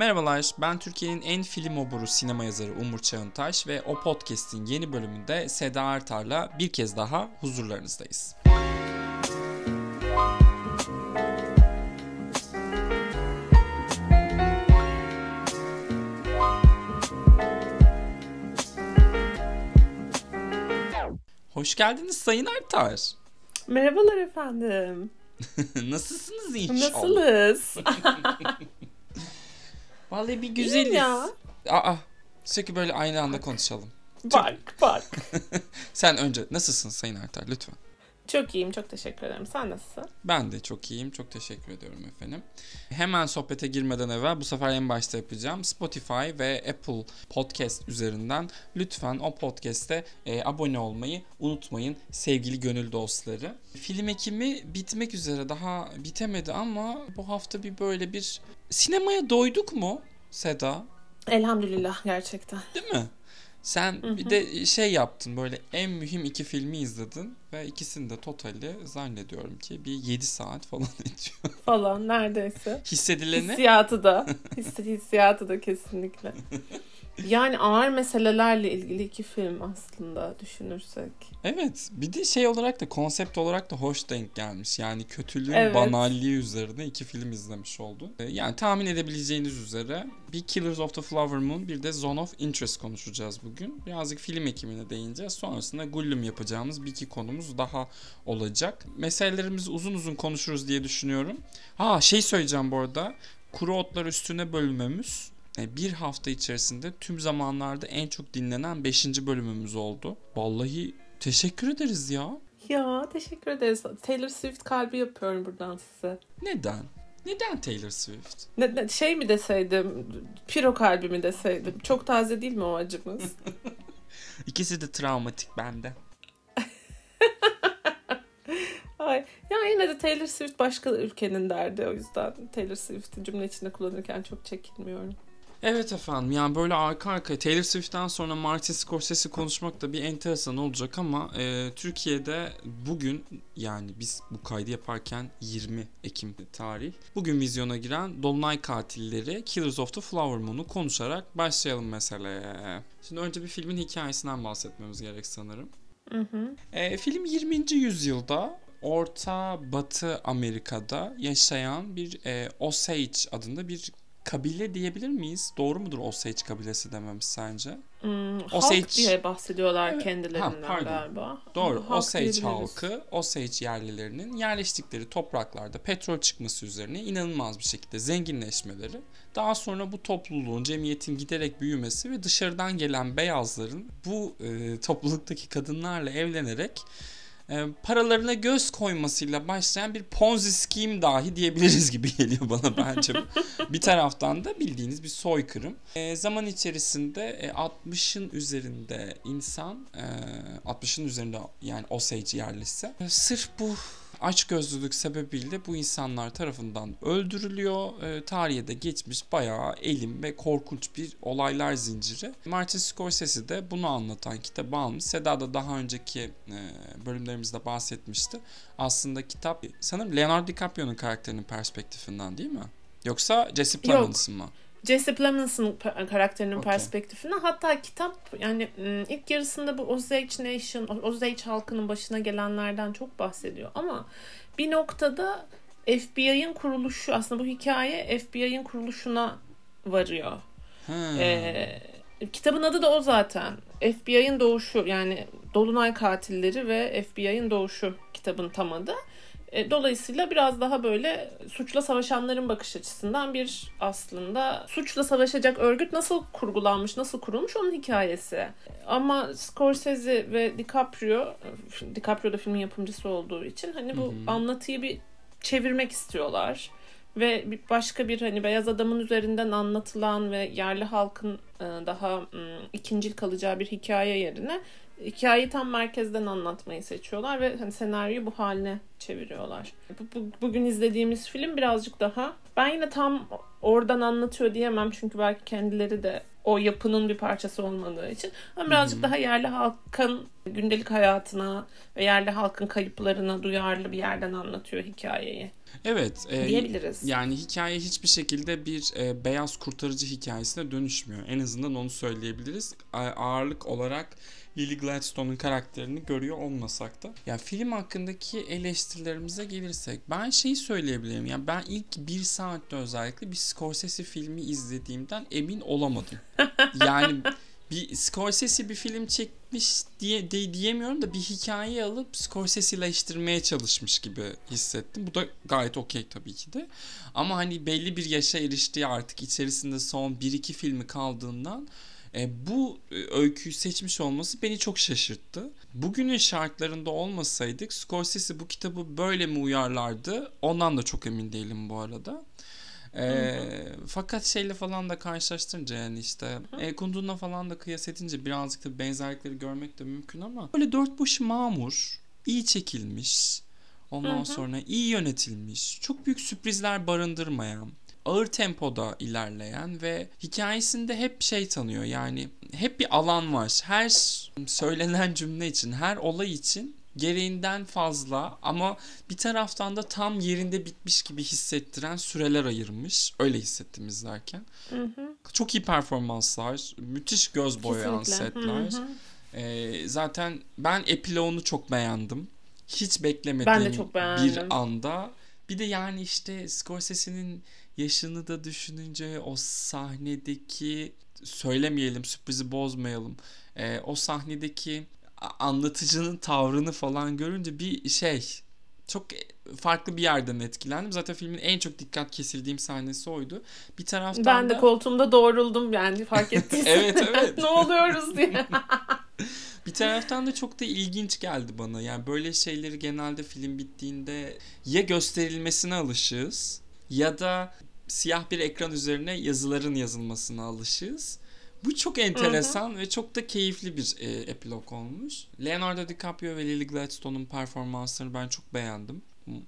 Merhabalar, ben Türkiye'nin en film oburu sinema yazarı Umur Çağıntaş ve o podcast'in yeni bölümünde Seda Artar'la bir kez daha huzurlarınızdayız. Hoş geldiniz Sayın Artar. Merhabalar efendim. Nasılsınız inşallah? Nasılız? Vallahi bir güzeliz. Ya. Aa, sürekli böyle aynı anda konuşalım. bak bak. Sen önce nasılsın Sayın Artar lütfen? Çok iyiyim çok teşekkür ederim. Sen nasılsın? Ben de çok iyiyim. Çok teşekkür ediyorum efendim. Hemen sohbete girmeden evvel bu sefer en başta yapacağım. Spotify ve Apple Podcast üzerinden lütfen o podcast'e e, abone olmayı unutmayın sevgili gönül dostları. Film ekimi bitmek üzere daha bitemedi ama bu hafta bir böyle bir sinemaya doyduk mu Seda? Elhamdülillah gerçekten. Değil mi? Sen bir de şey yaptın böyle en mühim iki filmi izledin ve ikisinin de totali zannediyorum ki bir 7 saat falan ediyor. Falan neredeyse. Hissedileni Hissiyatı da. Hissi, hissiyatı da kesinlikle. Yani ağır meselelerle ilgili iki film aslında düşünürsek. evet bir de şey olarak da konsept olarak da hoş denk gelmiş. Yani kötülüğün Evet. banalliği üzerine iki film izlemiş oldun. Ee, Yani tahmin edebileceğiniz üzere bir Killers of the Flower Moon bir de Zone of Interest konuşacağız bugün. Birazcık film ekimine değineceğiz. Sonrasında Gullum yapacağımız bir iki konumuz daha olacak. Meselelerimizi uzun uzun konuşuruz diye düşünüyorum. Ha şey söyleyeceğim bu arada. Kuru otlar üstüne bölmemiz bir hafta içerisinde tüm zamanlarda en çok dinlenen 5. bölümümüz oldu. Vallahi teşekkür ederiz ya. Ya teşekkür ederiz. Taylor Swift kalbi yapıyorum buradan size. Neden? Neden Taylor Swift? Ne, ne- şey mi deseydim, piro kalbi mi deseydim. Çok taze değil mi o acımız? İkisi de travmatik bende. Ay, ya yine de Taylor Swift başka ülkenin derdi o yüzden Taylor Swift'i cümle içinde kullanırken çok çekinmiyorum. Evet efendim yani böyle arka arkaya Taylor Swift'ten sonra Martin Scorsese konuşmak da bir enteresan olacak ama e, Türkiye'de bugün yani biz bu kaydı yaparken 20 Ekim tarih bugün vizyona giren Dolunay Katilleri Killers of the Flower Moon'u konuşarak başlayalım meseleye. Şimdi önce bir filmin hikayesinden bahsetmemiz gerek sanırım. Hı hı. E, film 20. yüzyılda Orta Batı Amerika'da yaşayan bir e, Osage adında bir kabile diyebilir miyiz? Doğru mudur Osage kabilesi dememiz sence? Hmm, Osage- halk diye bahsediyorlar Evet. kendilerinden Ha, pardon. galiba. Doğru. Halk Osage halkı, Osage yerlilerinin yerleştikleri topraklarda petrol çıkması üzerine inanılmaz bir şekilde zenginleşmeleri, daha sonra bu topluluğun, cemiyetin giderek büyümesi ve dışarıdan gelen beyazların bu e, topluluktaki kadınlarla evlenerek paralarına göz koymasıyla başlayan bir ponzi scheme dahi diyebiliriz gibi geliyor bana bence. bir taraftan da bildiğiniz bir soykırım. E, zaman içerisinde e, 60'ın üzerinde insan, e, 60'ın üzerinde yani Osage yerlisi. Sırf bu açgözlülük sebebiyle bu insanlar tarafından öldürülüyor. E, tarihe de geçmiş bayağı elim ve korkunç bir olaylar zinciri. Martin Scorsese de bunu anlatan kitabı almış. Seda da daha önceki e, bölümlerimizde bahsetmişti. Aslında kitap sanırım Leonardo DiCaprio'nun karakterinin perspektifinden değil mi? Yoksa Jesse Plemons'ın mı? Jesse Plemons'ın karakterinin Okey. perspektifinden hatta kitap yani ilk yarısında bu Osage Nation, Osage halkının başına gelenlerden çok bahsediyor ama bir noktada FBI'ın kuruluşu aslında bu hikaye FBI'ın kuruluşuna varıyor. Hmm. Ee, kitabın adı da o zaten. FBI'ın doğuşu yani Dolunay Katilleri ve FBI'ın doğuşu kitabın tam adı. E, Dolayısıyla biraz daha böyle suçla savaşanların bakış açısından bir aslında suçla savaşacak örgüt nasıl kurgulanmış, nasıl kurulmuş onun hikayesi. Ama Scorsese ve DiCaprio, DiCaprio da filmin yapımcısı olduğu için hani bu Hı hı. anlatıyı bir çevirmek istiyorlar ve başka bir hani beyaz adamın üzerinden anlatılan ve yerli halkın e, daha ikincil kalacağı bir hikaye yerine hikayeyi tam merkezden anlatmayı seçiyorlar ve hani senaryoyu bu haline çeviriyorlar. Bu, bu- bugün izlediğimiz film birazcık daha ben yine tam oradan anlatıyor diyemem çünkü belki kendileri de o yapının bir parçası olmadığı için ama birazcık daha yerli halkın gündelik hayatına ve yerli halkın kayıplarına duyarlı bir yerden anlatıyor hikayeyi. Evet. e, diyebiliriz. Yani hikaye hiçbir şekilde bir e, beyaz kurtarıcı hikayesine dönüşmüyor. En azından onu söyleyebiliriz. A- ağırlık olarak Lily Gladstone'un karakterini görüyor olmasak da. Ya film hakkındaki eleştirilerimize gelirsek ben şeyi söyleyebilirim. Yani ben ilk bir saatte özellikle bir Scorsese filmi izlediğimden emin olamadım. Yani bir Scorsese bir film çekmiş diye de, diyemiyorum da bir hikaye alıp Scorsese'leştirmeye çalışmış gibi hissettim. Bu da gayet okey tabii ki de. Ama hani belli bir yaşa eriştiği artık içerisinde son 1-2 filmi kaldığından e, bu e, öyküyü seçmiş olması beni çok şaşırttı. Bugünün şartlarında olmasaydık Scorsese bu kitabı böyle mi uyarlardı? Ondan da çok emin değilim bu arada. E, fakat şeyle falan da karşılaştırınca yani işte e, Kundun'la falan da kıyas edince birazcık da benzerlikleri görmek de mümkün ama böyle dört başı mamur, iyi çekilmiş, ondan Hı hı. sonra iyi yönetilmiş, çok büyük sürprizler barındırmayan, ağır tempoda ilerleyen ve hikayesinde hep şey tanıyor yani hep bir alan var. Her söylenen cümle için, her olay için gereğinden fazla ama bir taraftan da tam yerinde bitmiş gibi hissettiren süreler ayırmış. Öyle hissettim izlerken. Hı hı. Çok iyi performanslar, müthiş göz boyayan Kesinlikle. setler. Hı hı. Ee, zaten ben epiloğunu çok beğendim. Hiç beklemediğim bir anda. Bir de yani işte Scorsese'nin yaşını da düşününce o sahnedeki söylemeyelim sürprizi bozmayalım. Ee, o sahnedeki anlatıcının tavrını falan görünce bir şey çok farklı bir yerden etkilendim. Zaten filmin en çok dikkat kesildiğim sahnesi oydu. Bir taraftan Ben da de koltuğumda doğruldum yani fark ettiysen. Evet, evet. ne oluyoruz diye. Bir taraftan da çok da ilginç geldi bana. Yani böyle şeyleri genelde film bittiğinde ya gösterilmesine alışığız ya da siyah bir ekran üzerine yazıların yazılmasına alışığız. Bu çok enteresan ve çok da keyifli bir e, epilog olmuş. Leonardo DiCaprio ve Lily Gladstone'un performanslarını ben çok beğendim.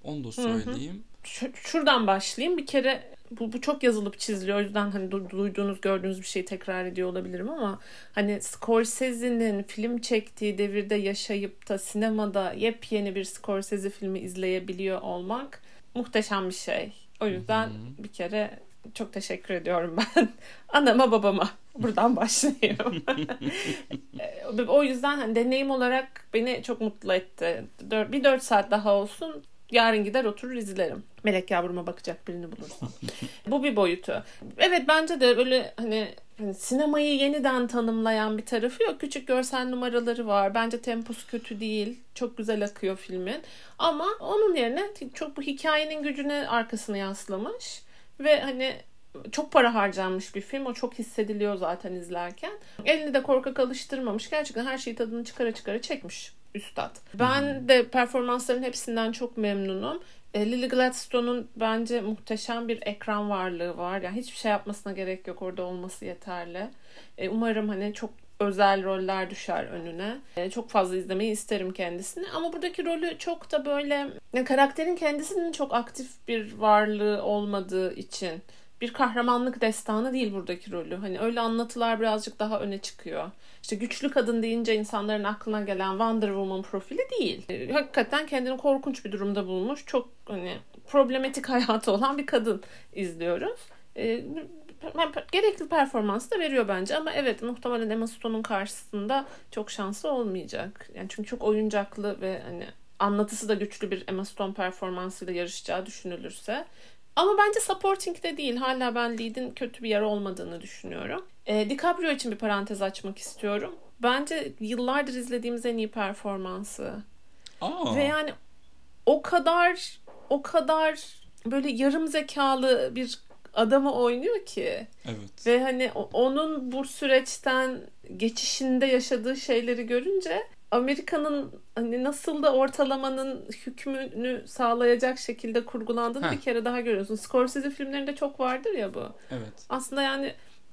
Onu da söyleyeyim. Ş- şuradan başlayayım. Bir kere bu, bu çok yazılıp çiziliyor. O yüzden hani du- duyduğunuz, gördüğünüz bir şeyi tekrar ediyor olabilirim ama hani Scorsese'nin film çektiği devirde yaşayıp da sinemada yepyeni bir Scorsese filmi izleyebiliyor olmak muhteşem bir şey. O yüzden bir kere çok teşekkür ediyorum ben. Anama babama. Buradan başlayayım. O yüzden hani deneyim olarak beni çok mutlu etti. Bir dört saat daha olsun yarın gider oturur izlerim. Melek yavruma bakacak birini bulursam. Bu bir boyutu. Evet bence de böyle hani, hani sinemayı yeniden tanımlayan bir tarafı yok. Küçük görsel numaraları var. Bence temposu kötü değil. Çok güzel akıyor filmin. Ama onun yerine çok bu hikayenin gücüne arkasını yaslamış. Ve hani çok para harcanmış bir film. O çok hissediliyor zaten izlerken. Elini de korkak alıştırmamış. Gerçekten her şeyi tadını çıkara çıkara çekmiş üstad. Ben de performansların hepsinden çok memnunum. E, Lily Gladstone'un bence muhteşem bir ekran varlığı var. Yani hiçbir şey yapmasına gerek yok. Orada olması yeterli. E, umarım hani çok özel roller düşer önüne. E, çok fazla izlemeyi isterim kendisini. Ama buradaki rolü çok da böyle yani karakterin kendisinin çok aktif bir varlığı olmadığı için bir kahramanlık destanı değil buradaki rolü. Hani öyle anlatılar birazcık daha öne çıkıyor. İşte güçlü kadın deyince insanların aklına gelen Wonder Woman profili değil. E, Hakikaten kendini korkunç bir durumda bulmuş. Çok hani problematik hayatı olan bir kadın izliyoruz. E, gerekli performans da veriyor bence ama evet muhtemelen Emma Stone'un karşısında çok şanslı olmayacak. Yani çünkü çok oyuncaklı ve hani anlatısı da güçlü bir Emma Stone performansıyla yarışacağı düşünülürse. Ama bence supporting de değil. Hala ben lead'in kötü bir yer olmadığını düşünüyorum. E, DiCaprio için bir parantez açmak istiyorum. Bence yıllardır izlediğimiz en iyi performansı. Aa, Ve yani o kadar o kadar böyle yarım zekalı bir adamı oynuyor ki. evet. Ve hani onun bu süreçten geçişinde yaşadığı şeyleri görünce Amerika'nın hani nasıl da ortalamanın hükmünü sağlayacak şekilde kurgulandığını Heh. bir kere daha görüyorsun. Scorsese filmlerinde çok vardır ya bu. Evet. Aslında yani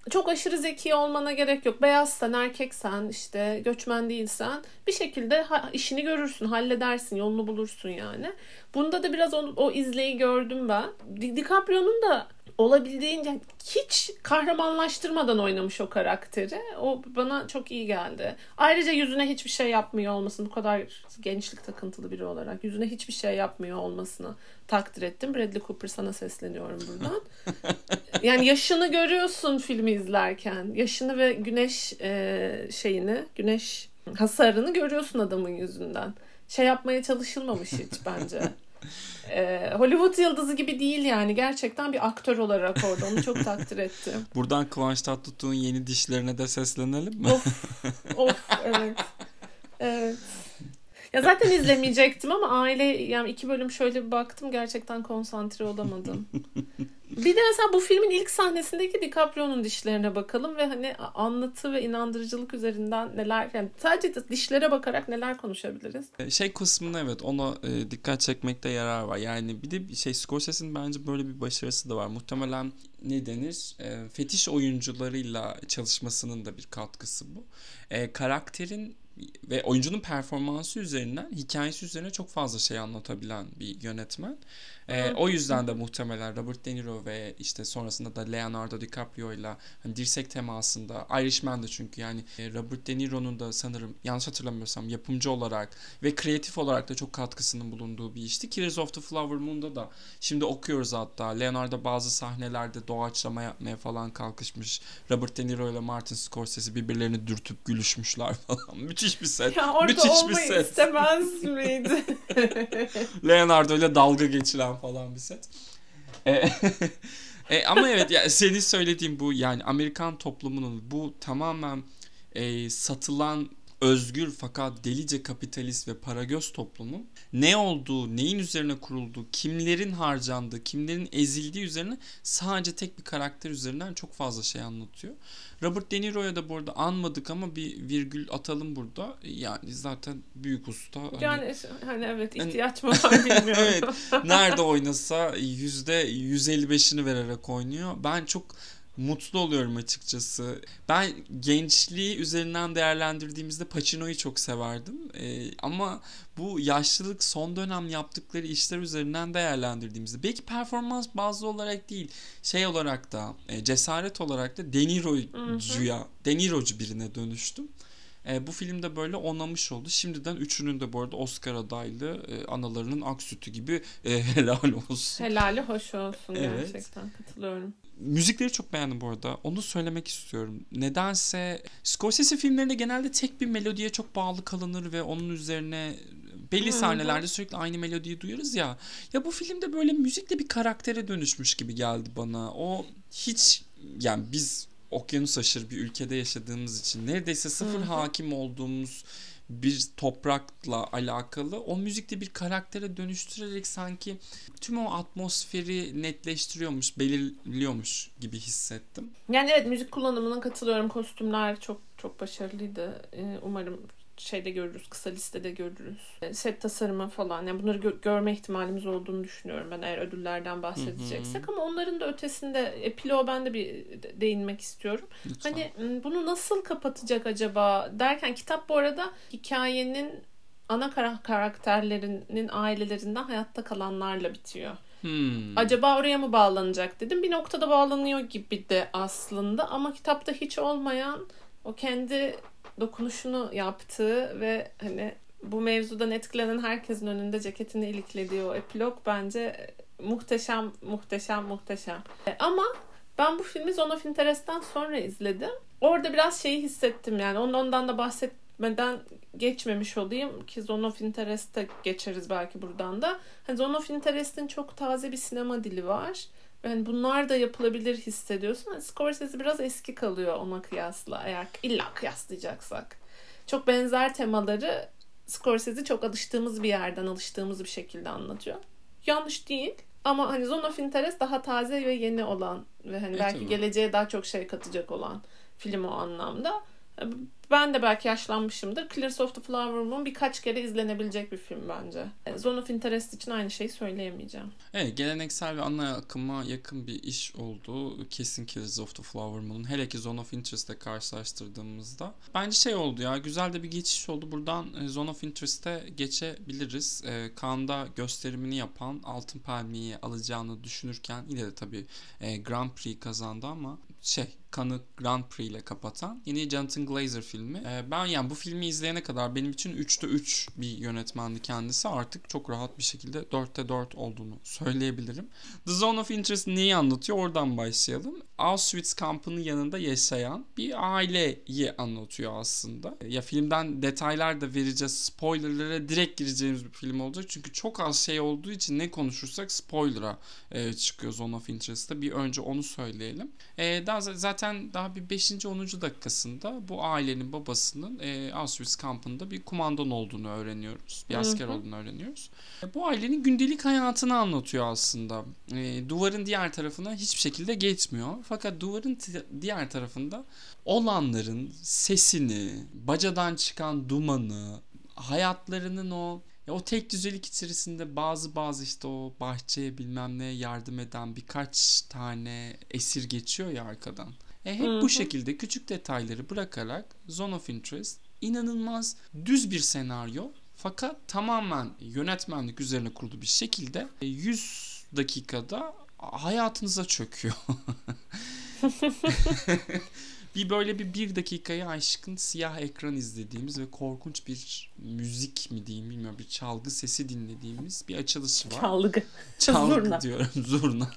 çok aşırı zeki olmana gerek yok. Beyazsan, erkeksen, işte göçmen değilsen bir şekilde ha- işini görürsün, halledersin, yolunu bulursun yani. Bunda da biraz o, o izleyi gördüm ben. Di- DiCaprio'nun da olabildiğince hiç kahramanlaştırmadan oynamış o karakteri. O bana çok iyi geldi. Ayrıca yüzüne hiçbir şey yapmıyor olmasını bu kadar gençlik takıntılı biri olarak yüzüne hiçbir şey yapmıyor olmasını takdir ettim. Bradley Cooper sana sesleniyorum buradan. yani yaşını görüyorsun filmi izlerken. Yaşını ve güneş e, şeyini, güneş hasarını görüyorsun adamın yüzünden. Şey yapmaya çalışılmamış hiç bence. Ee, Hollywood yıldızı gibi değil yani. Gerçekten bir aktör olarak orada. Onu çok takdir ettim. Buradan Kıvanç Tatlıtuğ'un yeni dişlerine de seslenelim mi? Of, of evet. Evet. Ya zaten izlemeyecektim ama aile yani iki bölüm şöyle bir baktım gerçekten konsantre olamadım. bir de mesela bu filmin ilk sahnesindeki DiCaprio'nun dişlerine bakalım ve hani anlatı ve inandırıcılık üzerinden neler yani sadece dişlere bakarak neler konuşabiliriz? Şey kısmında evet ona e, dikkat çekmekte yarar var. Yani bir de şey Scorsese'nin bence böyle bir başarısı da var. Muhtemelen ne denir? E, fetiş oyuncularıyla çalışmasının da bir katkısı bu. E, karakterin ve oyuncunun performansı üzerinden hikayesi üzerine çok fazla şey anlatabilen bir yönetmen. Ee, o yüzden de muhtemelen Robert De Niro ve işte sonrasında da Leonardo DiCaprio ile hani dirsek temasında Irishman de çünkü yani e, Robert De Niro'nun da sanırım yanlış hatırlamıyorsam yapımcı olarak ve kreatif olarak da çok katkısının bulunduğu bir işti. Killers of the Flower Moon'da da şimdi okuyoruz hatta Leonardo bazı sahnelerde doğaçlama yapmaya falan kalkışmış. Robert De Niro ile Martin Scorsese birbirlerini dürtüp gülüşmüşler falan. Müthiş bir set. Ya orada Müthiş bir olmayı set. istemez miydi? Leonardo ile dalga geçilen falan bir set. E, e, ama evet ya senin söylediğin bu yani Amerikan toplumunun bu tamamen e, satılan özgür fakat delice kapitalist ve paragöz toplumun ne olduğu, neyin üzerine kurulduğu, kimlerin harcandığı, kimlerin ezildiği üzerine sadece tek bir karakter üzerinden çok fazla şey anlatıyor. Robert De Niro'ya da burada anmadık ama bir virgül atalım burada. Yani zaten büyük usta. Hani, yani hani evet Hani- ihtiyaç mı var bilmiyorum. evet. Nerede oynasa yüzde 155'ini vererek oynuyor. Ben çok mutlu oluyorum açıkçası. Ben gençliği üzerinden değerlendirdiğimizde Pacino'yu çok severdim. Ee, ama bu yaşlılık son dönem yaptıkları işler üzerinden değerlendirdiğimizde belki performans bazlı olarak değil şey olarak da e, cesaret olarak da De Niro'cuya De Niro'cu birine dönüştüm. E, bu filmde böyle onamış oldu. Şimdiden üçünün de bu arada Oscar adaylı e, analarının ak sütü gibi e, helal olsun. Helali hoş olsun Evet. gerçekten katılıyorum. Müzikleri çok beğendim bu arada. Onu söylemek istiyorum. Nedense Scorsese filmlerinde genelde tek bir melodiye çok bağlı kalınır ve onun üzerine belli sahnelerde sürekli aynı melodiyi duyarız ya. Ya bu filmde böyle müzikle bir karaktere dönüşmüş gibi geldi bana. O hiç yani biz okyanus aşırı bir ülkede yaşadığımız için neredeyse sıfır hakim olduğumuz bir toprakla alakalı o müzikte bir karaktere dönüştürerek sanki tüm o atmosferi netleştiriyormuş, belirliyormuş gibi hissettim. Yani evet müzik kullanımına katılıyorum. Kostümler çok çok başarılıydı. Ee, umarım şeyde görürüz, kısa listede görürüz. Ee, Set tasarımı falan. Yani bunları gö- görme ihtimalimiz olduğunu düşünüyorum ben eğer ödüllerden bahsedeceksek. Ama onların da ötesinde epiloğa ben de bir de- değinmek istiyorum. Lütfen. Hani bunu nasıl kapatacak acaba derken kitap bu arada hikayenin ana kara- karakterlerinin ailelerinden hayatta kalanlarla bitiyor. Hmm. Acaba oraya mı bağlanacak dedim. Bir noktada bağlanıyor gibi de aslında ama kitapta hiç olmayan o kendi dokunuşunu yaptığı ve hani bu mevzudan etkilenen herkesin önünde ceketini iliklediği o epilog bence muhteşem, muhteşem, muhteşem. E, Ama ben bu filmi Zone of Interest'ten sonra izledim. Orada biraz şeyi hissettim yani. Ondan da bahsetmeden geçmemiş olayım ki Zone of Interest'e geçeriz belki buradan da. Hani Zone of Interest'in çok taze bir sinema dili var. Yani bunlar da yapılabilir hissediyorsun. Hani Scorsese biraz eski kalıyor ona kıyasla eğer illa kıyaslayacaksak. Çok benzer temaları Scorsese çok alıştığımız bir yerden alıştığımız bir şekilde anlatıyor. Yanlış değil. Ama hani Zone of Interest daha taze ve yeni olan ve hani E, belki tabii. geleceğe daha çok şey katacak olan film o anlamda. Ben de belki yaşlanmışımdır. Killers of the Flower Moon birkaç kere izlenebilecek bir film bence. E, Zone of Interest için aynı şeyi söyleyemeyeceğim. Evet geleneksel ve ana akıma yakın bir iş olduğu kesin Killers of the Flower Moon'un hele ki Zone of Interest'le karşılaştırdığımızda. Bence şey oldu ya güzel de bir geçiş oldu. Buradan e, Zone of Interest'e geçebiliriz. E, Cannes'da gösterimini yapan Altın Palmiye'yi alacağını düşünürken yine de tabii e, Grand Prix kazandı ama şey kanı Grand Prix ile kapatan yeni Jonathan Glazer filmi. Ee, ben yani bu filmi izleyene kadar benim için 3'te 3 bir yönetmendi kendisi. Artık çok rahat bir şekilde 4'te 4 olduğunu söyleyebilirim. The Zone of Interest neyi anlatıyor? Oradan başlayalım. Auschwitz kampının yanında yaşayan bir aileyi anlatıyor aslında. Ya filmden detaylar da vereceğiz. Spoilerlara direkt gireceğimiz bir film olacak. Çünkü çok az şey olduğu için ne konuşursak spoiler'a e, çıkıyor Zone of Interest'te. Bir önce onu söyleyelim. E, daha zaten daha bir 5. 10. dakikasında bu ailenin babasının e, Auschwitz kampında bir kumandan olduğunu öğreniyoruz. Bir asker Hı hı. olduğunu öğreniyoruz. E, bu ailenin gündelik hayatını anlatıyor aslında. E, duvarın diğer tarafına hiçbir şekilde geçmiyor. Fakat duvarın ti- diğer tarafında olanların sesini, bacadan çıkan dumanı, hayatlarının o ya o tek düzelik içerisinde bazı bazı işte o bahçeye bilmem neye yardım eden birkaç tane esir geçiyor ya arkadan. E hep Hı hı. bu şekilde küçük detayları bırakarak Zone of Interest inanılmaz düz bir senaryo fakat tamamen yönetmenlik üzerine kurulu bir şekilde e, 100 dakikada hayatınıza çöküyor. bir böyle bir bir dakikayı aşkın siyah ekran izlediğimiz ve korkunç bir müzik mi diyeyim bilmiyorum bir çalgı sesi dinlediğimiz bir açılışı var. Çalgı. Çalgı Zurna. diyorum zurna.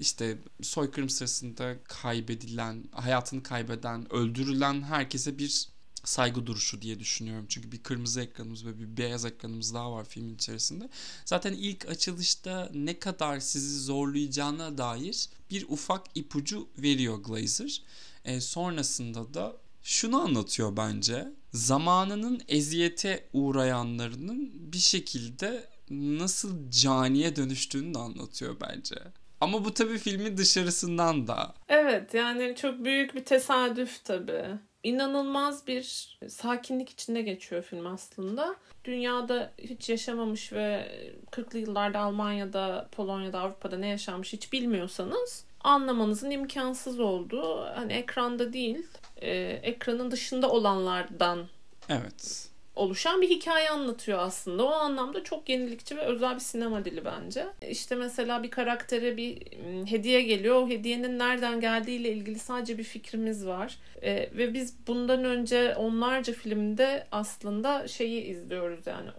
İşte soykırım sırasında kaybedilen, hayatını kaybeden, öldürülen herkese bir saygı duruşu diye düşünüyorum. Çünkü bir kırmızı ekranımız ve bir beyaz ekranımız daha var filmin içerisinde. Zaten ilk açılışta ne kadar sizi zorlayacağına dair bir ufak ipucu veriyor Glazer. E, sonrasında da şunu anlatıyor bence. Zamanının eziyete uğrayanlarının bir şekilde nasıl caniye dönüştüğünü de anlatıyor bence. Ama bu tabii filmin dışarısından da. Evet yani çok büyük bir tesadüf tabii. İnanılmaz bir sakinlik içinde geçiyor film aslında. Dünyada hiç yaşamamış ve 40'lı yıllarda Almanya'da, Polonya'da, Avrupa'da ne yaşanmış hiç bilmiyorsanız anlamanızın imkansız olduğu hani ekranda değil e, ekranın dışında olanlardan Evet. Oluşan bir hikaye anlatıyor aslında. O anlamda çok yenilikçi ve özel bir sinema dili bence. İşte mesela bir karaktere bir mm, hediye geliyor. O hediyenin nereden geldiğiyle ilgili sadece bir fikrimiz var. Ee, ve biz bundan önce onlarca filmde aslında şeyi izliyoruz yani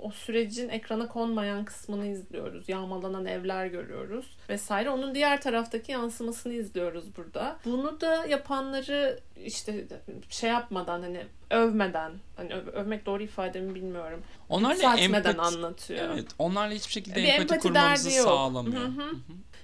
o, sürecin ekrana konmayan kısmını izliyoruz. Yağmalanan evler görüyoruz vesaire. Onun diğer taraftaki yansımasını izliyoruz burada. Bunu da yapanları işte şey yapmadan hani övmeden hani öv- övmek doğru ifade mi bilmiyorum. Onlarla empati, anlatıyor. evet, onlarla hiçbir şekilde empati, empati kurmamızı sağlamıyor. Hı hı.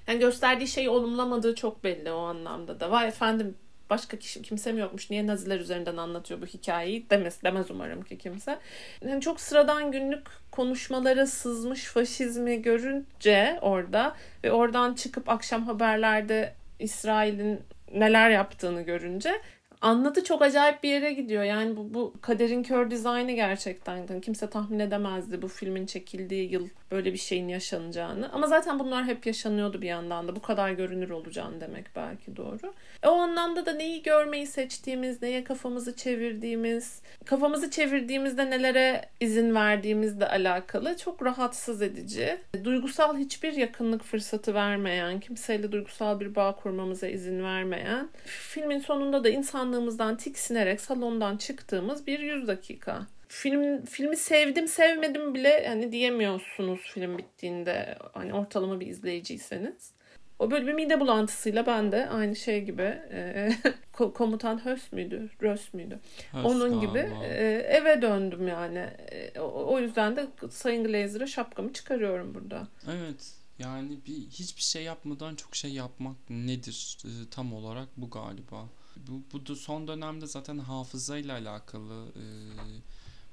Yani gösterdiği şeyi olumlamadığı çok belli o anlamda da. Vay efendim başka kişi, kimse mi yokmuş niye naziler üzerinden anlatıyor bu hikayeyi demez, demez umarım ki kimse. Yani çok sıradan günlük konuşmalara sızmış faşizmi görünce orada ve oradan çıkıp akşam haberlerde İsrail'in neler yaptığını görünce anlatı çok acayip bir yere gidiyor. Yani bu, bu kaderin kör dizaynı gerçekten. Yani kimse tahmin edemezdi bu filmin çekildiği yıl böyle bir şeyin yaşanacağını. Ama zaten bunlar hep yaşanıyordu bir yandan da. Bu kadar görünür olacağını demek belki doğru. E, o anlamda da neyi görmeyi seçtiğimiz, neye kafamızı çevirdiğimiz, kafamızı çevirdiğimizde nelere izin verdiğimizle alakalı çok rahatsız edici. Duygusal hiçbir yakınlık fırsatı vermeyen, kimseyle duygusal bir bağ kurmamıza izin vermeyen, filmin sonunda da insanlığımızdan tiksinerek salondan çıktığımız bir 100 dakika. Film filmi sevdim sevmedim bile hani diyemiyorsunuz film bittiğinde hani ortalama bir izleyiciyseniz. O böyle bir mide bulantısıyla ben de aynı şey gibi e, ko- komutan Hös müydü? Rös müydü? Höz Onun gibi e, eve döndüm yani. E, o, o yüzden de Sayın Glazer'a şapkamı çıkarıyorum burada. Evet. Yani bir hiçbir şey yapmadan çok şey yapmak nedir? Ee, tam olarak bu galiba. Bu, bu da son dönemde zaten hafızayla alakalı e,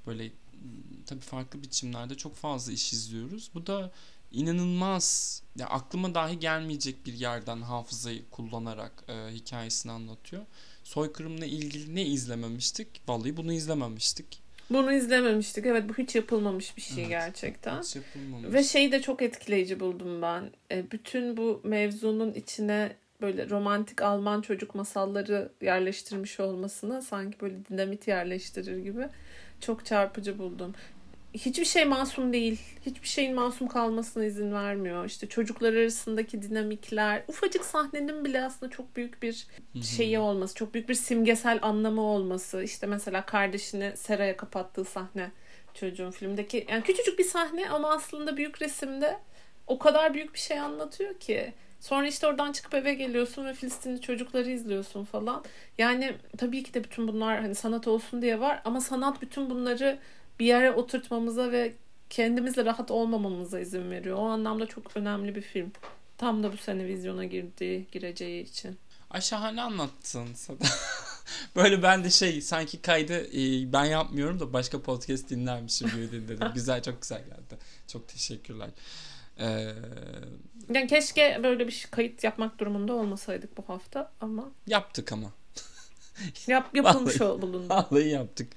böyle tabii farklı biçimlerde çok fazla iş izliyoruz. Bu da inanılmaz ya aklıma dahi gelmeyecek bir yerden hafızayı kullanarak e, hikayesini anlatıyor. Soykırımla ilgili ne izlememiştik? Vallahi bunu izlememiştik. Bunu izlememiştik. Evet bu hiç yapılmamış bir şey Evet. gerçekten. Hiç yapılmamış. Ve şeyi de çok etkileyici buldum ben. E, bütün bu mevzunun içine böyle romantik Alman çocuk masalları yerleştirmiş olmasını sanki böyle dinamit yerleştirir gibi çok çarpıcı buldum. Hiçbir şey masum değil. Hiçbir şeyin masum kalmasına izin vermiyor. İşte çocuklar arasındaki dinamikler, ufacık sahnenin bile aslında çok büyük bir şeyi olması, çok büyük bir simgesel anlamı olması. İşte mesela kardeşini seraya kapattığı sahne çocuğun filmdeki yani küçücük bir sahne ama aslında büyük resimde o kadar büyük bir şey anlatıyor ki. Sonra işte oradan çıkıp eve geliyorsun ve Filistinli çocukları izliyorsun falan. Yani tabii ki de bütün bunlar hani sanat olsun diye var ama sanat bütün bunları bir yere oturtmamıza ve kendimizle rahat olmamamıza izin veriyor. O anlamda çok önemli bir film. Tam da bu sene vizyona girdiği, gireceği için. Ay şahane anlattın Sada. Böyle ben de şey sanki kaydı e, ben yapmıyorum da başka podcast dinlermişim gibi dinledim. güzel çok güzel geldi. Çok teşekkürler. Ee, Yani keşke böyle bir şey- kayıt yapmak durumunda olmasaydık bu hafta ama yaptık ama. yap, yapılmış Vallahi. bulundu. Vallahi yaptık.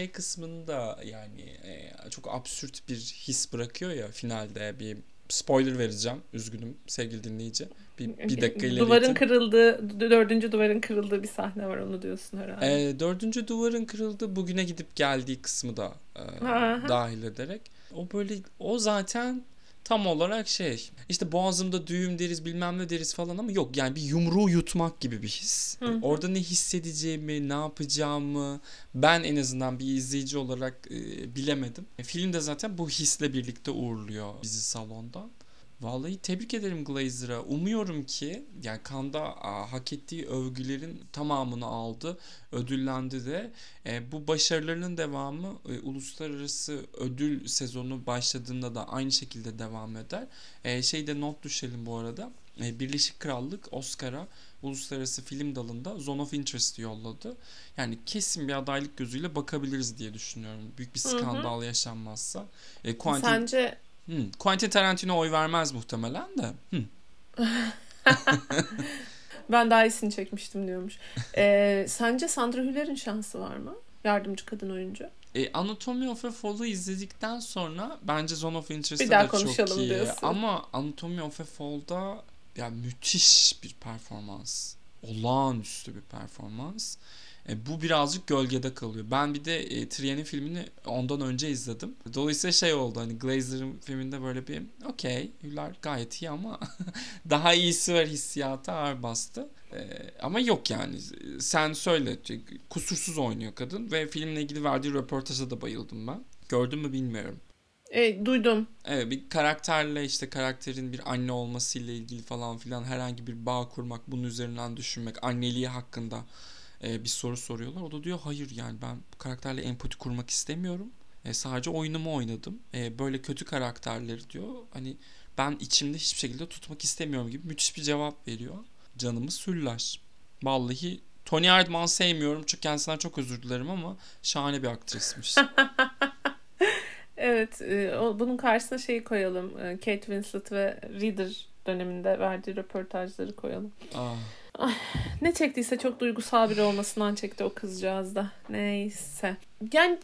E kısmında yani e, çok absürt bir his bırakıyor ya finalde bir spoiler vereceğim. Üzgünüm sevgili dinleyici. Bir, bir dakika ileri Duvarın itin. kırıldığı, dördüncü duvarın kırıldığı bir sahne var onu diyorsun herhalde. E, dördüncü duvarın kırıldı. Bugüne gidip geldiği kısmı da e, Aha. dahil ederek. O böyle o zaten tam olarak şey işte boğazımda düğüm deriz bilmem ne deriz falan ama yok yani bir yumruğu yutmak gibi bir his. Hı hı. Orada ne hissedeceğimi, ne yapacağımı ben en azından bir izleyici olarak e, bilemedim. E, film de zaten bu hisle birlikte uğurluyor bizi salondan. Vallahi tebrik ederim Glazer'a. Umuyorum ki yani Kanda a, hak ettiği övgülerin tamamını aldı, ödüllendi de. E, bu başarılarının devamı e, uluslararası ödül sezonu başladığında da aynı şekilde devam eder. E, şeyde not düşelim bu arada. E, Birleşik Krallık Oscar'a uluslararası film dalında Zone of Interest yolladı. Yani kesin bir adaylık gözüyle bakabiliriz diye düşünüyorum. Büyük bir skandal yaşanmazsa. E, Quentin, Sence Hmm, Quentin Tarantino oy vermez muhtemelen de. Hmm. ben daha iyisini çekmiştim diyormuş. Ee, sence Sandra Hüller'in şansı var mı? Yardımcı kadın oyuncu. E, Anatomy of a Fall'u izledikten sonra bence Zone of daha de çok iyi. diyorsun. Ama Anatomy of a Fall'da ya müthiş bir performans. Olağanüstü bir performans. E, bu birazcık gölgede kalıyor. Ben bir de e, Trier'in filmini ondan önce izledim. Dolayısıyla şey oldu hani Glazer'ın filminde böyle bir okey Hüller gayet iyi ama daha iyisi var hissiyatı ağır bastı. E, ama yok yani sen söyle kusursuz oynuyor kadın ve filmle ilgili verdiği röportaja da bayıldım ben. Gördün mü bilmiyorum. E, duydum. Evet bir karakterle işte karakterin bir anne olmasıyla ilgili falan filan herhangi bir bağ kurmak bunun üzerinden düşünmek anneliği hakkında e, bir soru soruyorlar. O da diyor hayır yani ben bu karakterle empati kurmak istemiyorum. E, sadece oyunumu oynadım. E, böyle kötü karakterleri diyor hani ben içimde hiçbir şekilde tutmak istemiyorum gibi müthiş bir cevap veriyor. Canımız hüller. Vallahi Tony Erdman sevmiyorum çünkü kendisinden çok özür dilerim ama şahane bir aktrismiş. Evet, e, bunun karşısına şeyi koyalım. E, Kate Winslet ve Reader döneminde verdiği röportajları koyalım. ah. Ne çektiyse çok duygusal biri olmasından çekti o kızcağız da. Neyse. Yani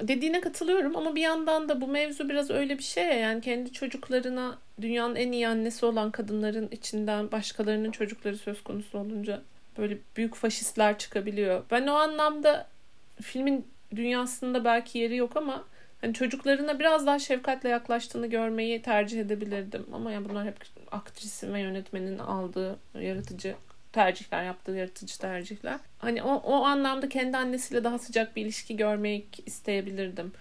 dediğine katılıyorum ama bir yandan da bu mevzu biraz öyle bir şey ya. Yani kendi çocuklarına dünyanın en iyi annesi olan kadınların içinden başkalarının çocukları söz konusu olunca böyle büyük faşistler çıkabiliyor. Ben o anlamda filmin dünyasında belki yeri yok ama hani çocuklarına biraz daha şefkatle yaklaştığını görmeyi tercih edebilirdim. Ama yani bunlar hep aktrisin ve yönetmenin aldığı yaratıcı tercihler, yaptığı yaratıcı tercihler. Hani o, o anlamda kendi annesiyle daha sıcak bir ilişki görmek isteyebilirdim.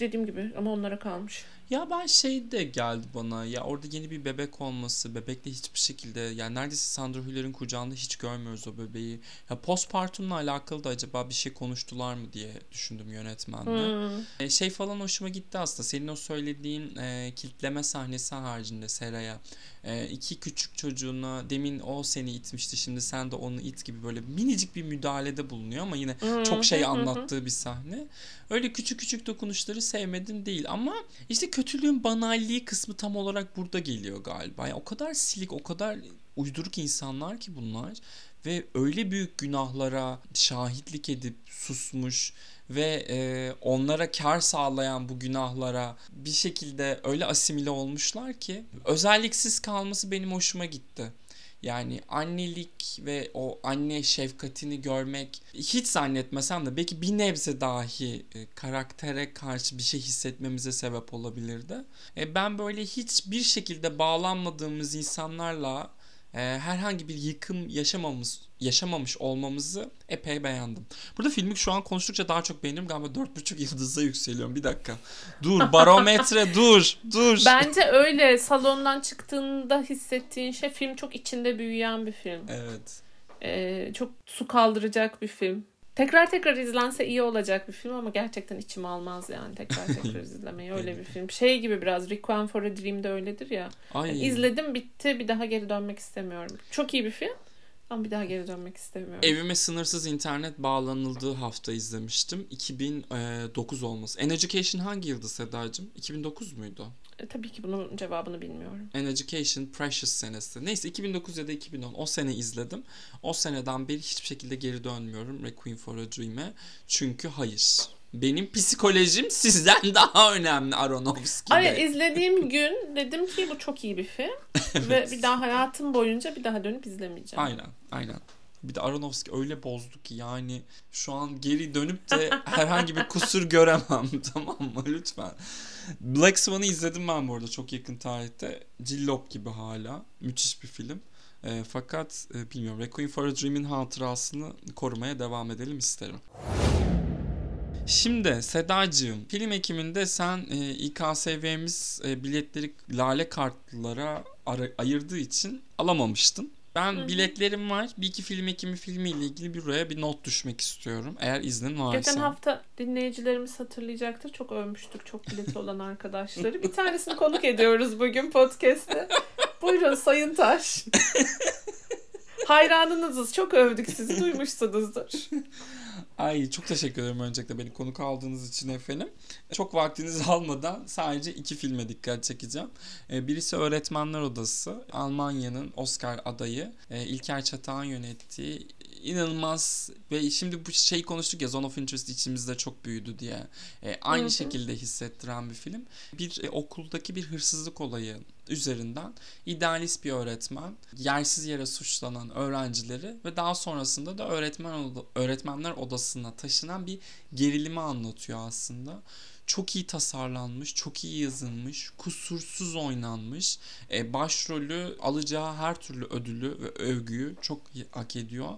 Dediğim gibi ama onlara kalmış. Ya ben şey de geldi bana ya orada yeni bir bebek olması bebekle hiçbir şekilde yani neredeyse Sandra Hüller'in kucağında hiç görmüyoruz o bebeği. Ya postpartumla alakalı da acaba bir şey konuştular mı diye düşündüm yönetmenle. Hmm. E, şey falan hoşuma gitti aslında. Senin o söylediğin e, kilitleme sahnesi haricinde Sera'ya e, iki küçük çocuğuna demin o seni itmişti şimdi sen de onu it gibi böyle minicik bir müdahalede bulunuyor ama yine çok şey anlattığı bir sahne. Öyle küçük küçük dokunuşları sevmedim değil ama işte kötülüğün banalliği kısmı tam olarak burada geliyor galiba. Yani o kadar silik, o kadar uyduruk insanlar ki bunlar ve öyle büyük günahlara şahitlik edip susmuş ve e, onlara kar sağlayan bu günahlara bir şekilde öyle asimile olmuşlar ki özelliksiz kalması benim hoşuma gitti. Yani annelik ve o anne şefkatini görmek hiç zannetmesem de belki bir nebze dahi e, karaktere karşı bir şey hissetmemize sebep olabilirdi. E, ben böyle hiçbir şekilde bağlanmadığımız insanlarla e, herhangi bir yıkım yaşamamız yaşamamış olmamızı epey beğendim. Burada filmi şu an konuştukça daha çok beğenirim. Galiba 4.5 yıldıza yükseliyorum. Bir dakika. Dur barometre dur. Dur. Bence öyle salondan çıktığında hissettiğin şey film çok içinde büyüyen bir film. Evet. Ee, çok su kaldıracak bir film. Tekrar tekrar izlense iyi olacak bir film ama gerçekten içim almaz yani tekrar tekrar izlemeyi öyle bir film. Şey gibi biraz Requiem for a Dream de öyledir ya. Ay. Yani izledim bitti bir daha geri dönmek istemiyorum. Çok iyi bir film ama bir daha geri dönmek istemiyorum. Evime sınırsız internet bağlanıldığı hafta izlemiştim. 2009 olması. An Education hangi yıldı Sedacığım? 2009 muydu? E, tabii ki bunun cevabını bilmiyorum. An Education Precious senesi. Neyse 2009 ya da 2010 o sene izledim. O seneden beri hiçbir şekilde geri dönmüyorum Requiem for a Dream'e. Çünkü hayır. Benim psikolojim sizden daha önemli Aronofsky Ay izlediğim gün dedim ki bu çok iyi bir film ve bir daha hayatım boyunca bir daha dönüp izlemeyeceğim. Aynen aynen. Bir de Aronofsky öyle bozdu ki yani şu an geri dönüp de herhangi bir kusur göremem tamam mı lütfen. Black Swan'ı izledim ben bu arada çok yakın tarihte. Cillop gibi hala. Müthiş bir film. E, fakat e, bilmiyorum Requiem for a Dream'in hatırasını korumaya devam edelim isterim. Şimdi Sedacığım film ekiminde sen e, İKSV'miz e, biletleri lale kartlılara ara- ayırdığı için alamamıştın. Ben Hı hı. biletlerim var. Bir iki film ekimi filmiyle ilgili bir buraya bir not düşmek istiyorum. Eğer iznin varsa. Geçen hafta dinleyicilerimiz hatırlayacaktır. Çok övmüştük çok bileti olan arkadaşları. Bir tanesini konuk ediyoruz bugün podcast'te. Buyurun Sayın Taş. Hayranınızız. Çok övdük sizi. Duymuşsunuzdur. Ay çok teşekkür ederim öncelikle beni konuk aldığınız için efendim. Çok vaktinizi almadan sadece iki filme dikkat çekeceğim. Ee, Birisi Öğretmenler Odası. Almanya'nın Oscar adayı. Ee, İlker Çatağan yönettiği inanılmaz ve şimdi bu şey konuştuk ya Zone of Interest içimizde çok büyüdü diye. Ee, aynı hı. şekilde hissettiren bir film. Bir e, okuldaki bir hırsızlık olayı üzerinden idealist bir öğretmen, yersiz yere suçlanan öğrencileri ve daha sonrasında da öğretmen öğretmenler odasına taşınan bir gerilimi anlatıyor aslında. Çok iyi tasarlanmış, çok iyi yazılmış, kusursuz oynanmış. E, başrolü alacağı her türlü ödülü ve övgüyü çok hak ediyor.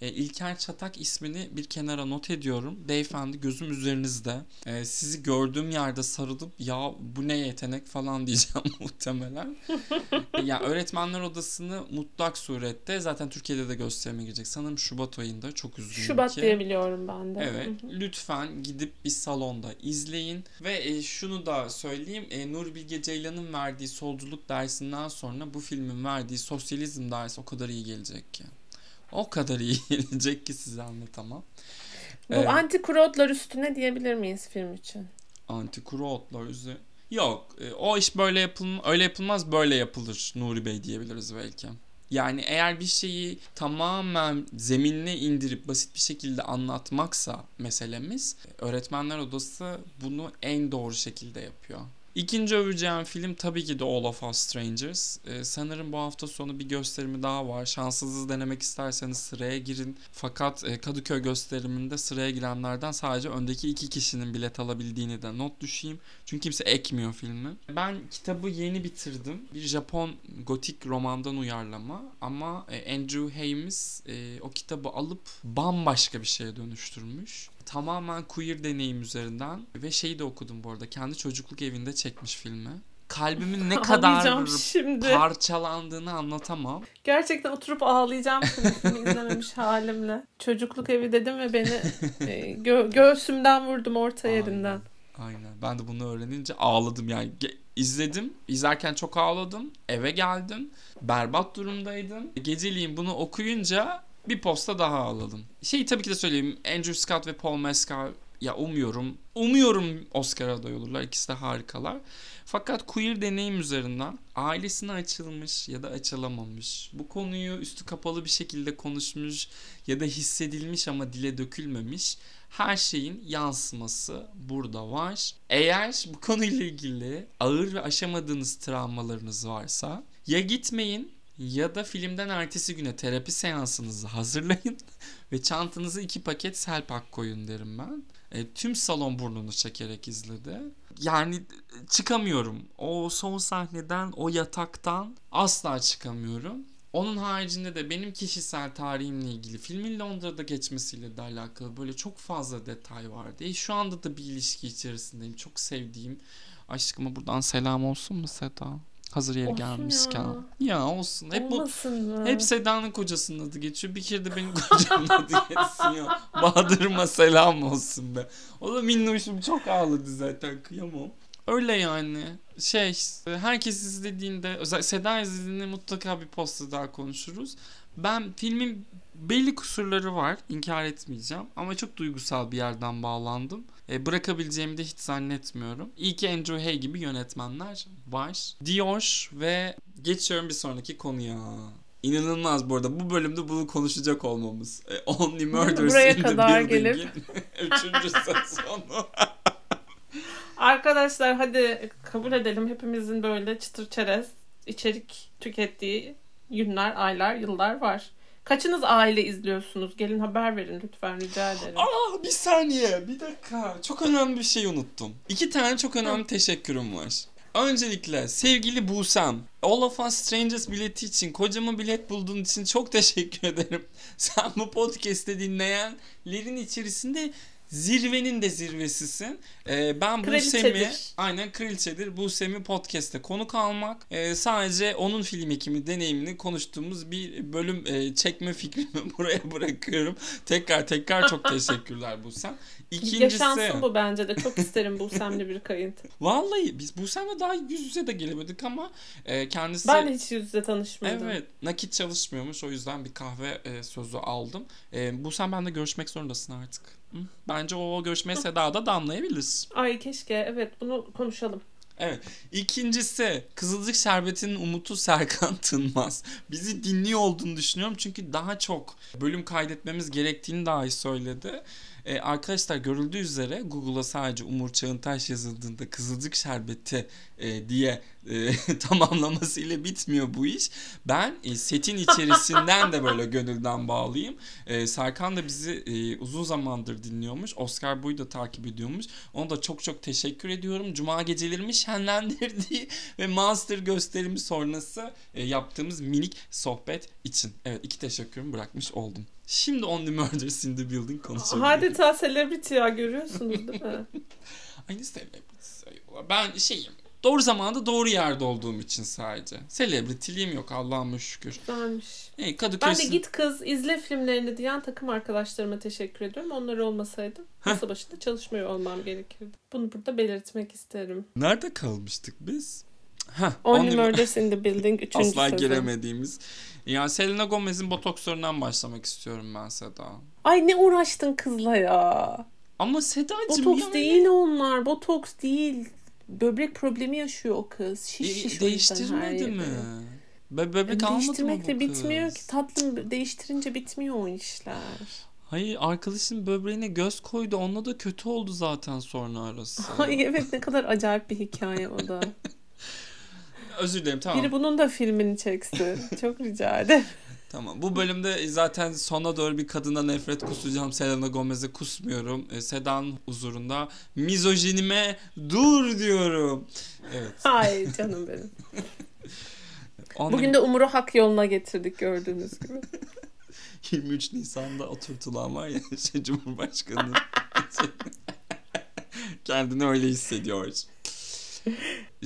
E, İlker Çatak ismini bir kenara not ediyorum. Beyefendi gözüm üzerinizde. E, sizi gördüğüm yerde sarılıp ya bu ne yetenek falan diyeceğim muhtemelen. E, yani öğretmenler odasını mutlak surette zaten Türkiye'de de gösterime girecek. Sanırım Şubat ayında çok üzgünüm Şubat ki. diye biliyorum ben de. Evet, lütfen gidip bir salonda izleyin ve e, şunu da söyleyeyim. E, Nur Bilge Ceylan'ın verdiği solculuk dersinden sonra bu filmin verdiği sosyalizm dersi o kadar iyi gelecek ki. O kadar iyi gelecek ki size anlatamam. Bu Evet. anti Krodlar üstüne diyebilir miyiz film için? Antikuru otlar üzeri. Yok, e, o iş böyle yapılmaz, öyle yapılmaz, böyle yapılır Nuri Bey diyebiliriz belki. Yani eğer bir şeyi tamamen zeminine indirip basit bir şekilde anlatmaksa meselemiz, öğretmenler odası bunu en doğru şekilde yapıyor. İkinci öveceğim film tabii ki de All of Us Strangers. Ee, sanırım bu hafta sonu bir gösterimi daha var. Şanssızlığı denemek isterseniz sıraya girin. Fakat e, Kadıköy gösteriminde sıraya girenlerden sadece öndeki iki kişinin bilet alabildiğini de not düşeyim. Çünkü kimse ekmiyor filmi. Ben kitabı yeni bitirdim. Bir Japon gotik romandan uyarlama. Ama e, Andrew Hames e, o kitabı alıp bambaşka bir şeye dönüştürmüş. Tamamen queer deneyim üzerinden ve şeyi de okudum bu arada. Kendi çocukluk evinde çekmiş filmi. Kalbimin ne kadar şimdi. parçalandığını anlatamam. Gerçekten oturup ağlayacağım filmi izlememiş halimle. Çocukluk evi dedim ve beni e, gö- göğsümden vurdum orta Aynen. yerinden. Aynen. Ben de bunu öğrenince ağladım yani. Ge- izledim. İzlerken çok ağladım. Eve geldim. Berbat durumdaydım. Geceliğin bunu okuyunca bir posta daha ağladım. Şeyi tabii ki de söyleyeyim. Andrew Scott ve Paul Mescal ya umuyorum umuyorum Oscar aday olurlar. İkisi de harikalar. Fakat queer deneyim üzerinden ailesine açılmış ya da açılamamış. Bu konuyu üstü kapalı bir şekilde konuşmuş ya da hissedilmiş ama dile dökülmemiş. Her şeyin yansıması burada var. Eğer bu konuyla ilgili ağır ve aşamadığınız travmalarınız varsa ya gitmeyin ya da filmden ertesi güne terapi seansınızı hazırlayın ve çantanıza iki paket selpak koyun derim ben. E, tüm salon burnunu çekerek izledi. Yani e, çıkamıyorum. O son sahneden, o yataktan asla çıkamıyorum. Onun haricinde de benim kişisel tarihimle ilgili filmin Londra'da geçmesiyle de alakalı böyle çok fazla detay vardı. E, şu anda da bir ilişki içerisindeyim. Çok sevdiğim aşkıma buradan selam olsun mu Seda? Hazır yeri gelmişken. ya. Ya. olsun. Hep bu Olmasın mı? hep Seda'nın kocasının adı geçiyor. Bir kere de benim kocamın adı geçsin ya. Bahadır'ıma selam olsun be. O da minnoşum çok ağladı zaten kıyamam. Öyle yani. Şey herkes izlediğinde özel Seda izlediğinde mutlaka bir posta daha konuşuruz. Ben filmin belli kusurları var. inkar etmeyeceğim. Ama çok duygusal bir yerden bağlandım. E, bırakabileceğimi de hiç zannetmiyorum. İyi ki Andrew Hay gibi yönetmenler var. Diyor ve geçiyorum bir sonraki konuya. İnanılmaz bu arada. Bu bölümde bunu konuşacak olmamız. E, Only Murders Buraya in the kadar Building'in gelip- Üçüncü sezonu. Arkadaşlar hadi kabul edelim hepimizin böyle çıtır çerez içerik tükettiği günler, aylar, yıllar var. Kaçınız aile izliyorsunuz? Gelin haber verin lütfen rica ederim. Aa bir saniye bir dakika. Çok önemli bir şey unuttum. İki tane çok önemli teşekkürüm var. Öncelikle sevgili Busem, All of Us Strangers bileti için, kocama bilet bulduğun için çok teşekkür ederim. Sen bu podcast'te dinleyenlerin içerisinde zirvenin de zirvesisin. Ee, ben. Busem'i, aynen kraliçedir. Busem'i podcast'te konuk almak, e, sadece onun film ekimi deneyimini konuştuğumuz bir bölüm e, çekme fikrimi buraya bırakıyorum. Tekrar tekrar çok teşekkürler Busem. İkincisi... Yaşansın bu bence de. Çok isterim bu semli bir kayıt. Vallahi biz Busem'le daha yüz yüze de gelemedik ama e, kendisi Ben de hiç yüz yüze tanışmadım. evet nakit çalışmıyormuş o yüzden bir kahve e, sözü aldım. E, Busem benle görüşmek zorundasın artık. Hı? Bence o görüşmeye Seda da damlayabiliriz. Ay keşke evet bunu konuşalım. Evet. İkincisi Kızılcık Şerbeti'nin Umut'u Serkan Tınmaz. Bizi dinliyor olduğunu düşünüyorum çünkü daha çok bölüm kaydetmemiz gerektiğini dahi söyledi. Ee, arkadaşlar görüldüğü üzere Google'a sadece Umur Çağıntaş yazıldığında Kızılcık Şerbeti e, diye e, tamamlamasıyla bitmiyor bu iş. Ben e, setin içerisinden de böyle gönülden bağlıyım. E, Serkan da bizi e, uzun zamandır dinliyormuş. Oscar Buy'u da takip ediyormuş. Ona da çok çok teşekkür ediyorum. Cuma gecelerimi şenlendirdiği ve master gösterimi sonrası e, yaptığımız minik sohbet için. Evet iki teşekkürümü bırakmış oldum. Şimdi Only Murders in the Building konuşabiliriz. Adeta celebrity ya görüyorsunuz değil mi? Aynı celebrity. Ben şeyim. Doğru zamanda doğru yerde olduğum için sadece. Celebrity'liğim yok Allah'ıma şükür. Güzelmiş. Hey, Kadıköy Ben de git kız izle filmlerini diyen takım arkadaşlarıma teşekkür ediyorum. Onlar olmasaydı masa başında çalışmıyor olmam gerekirdi. Bunu burada belirtmek isterim. Nerede kalmıştık biz? Heh, Only Murders in the Building 3. Asla sezon. giremediğimiz. Ya Selena Gomez'in botokslarından başlamak istiyorum ben Seda. Ay ne uğraştın kızla ya. Ama Sedacığım Botoks yani- değil onlar. Botoks değil. Böbrek problemi yaşıyor o kız. Şiş E, şiş değiştirmedi mi? Be bebek almadı mı bu bitmiyor ki. Tatlım değiştirince bitmiyor o işler. Hayır arkadaşın böbreğine göz koydu. Onunla da kötü oldu zaten sonra arası. Ay evet ne kadar acayip bir hikaye o da. Özür dilerim tamam. Biri bunun da filmini çeksin. Çok rica ederim. Tamam. Bu bölümde zaten sona doğru bir kadına nefret kusacağım. Selena Gomez'e kusmuyorum. E, Seda'nın huzurunda mizojinime dur diyorum. Evet. Ay canım benim. Only- Bugün de Umur'u hak yoluna getirdik gördüğünüz gibi. 23 Nisan'da oturtulan var ya şey, Cumhurbaşkanı'nın kendini öyle hissediyor.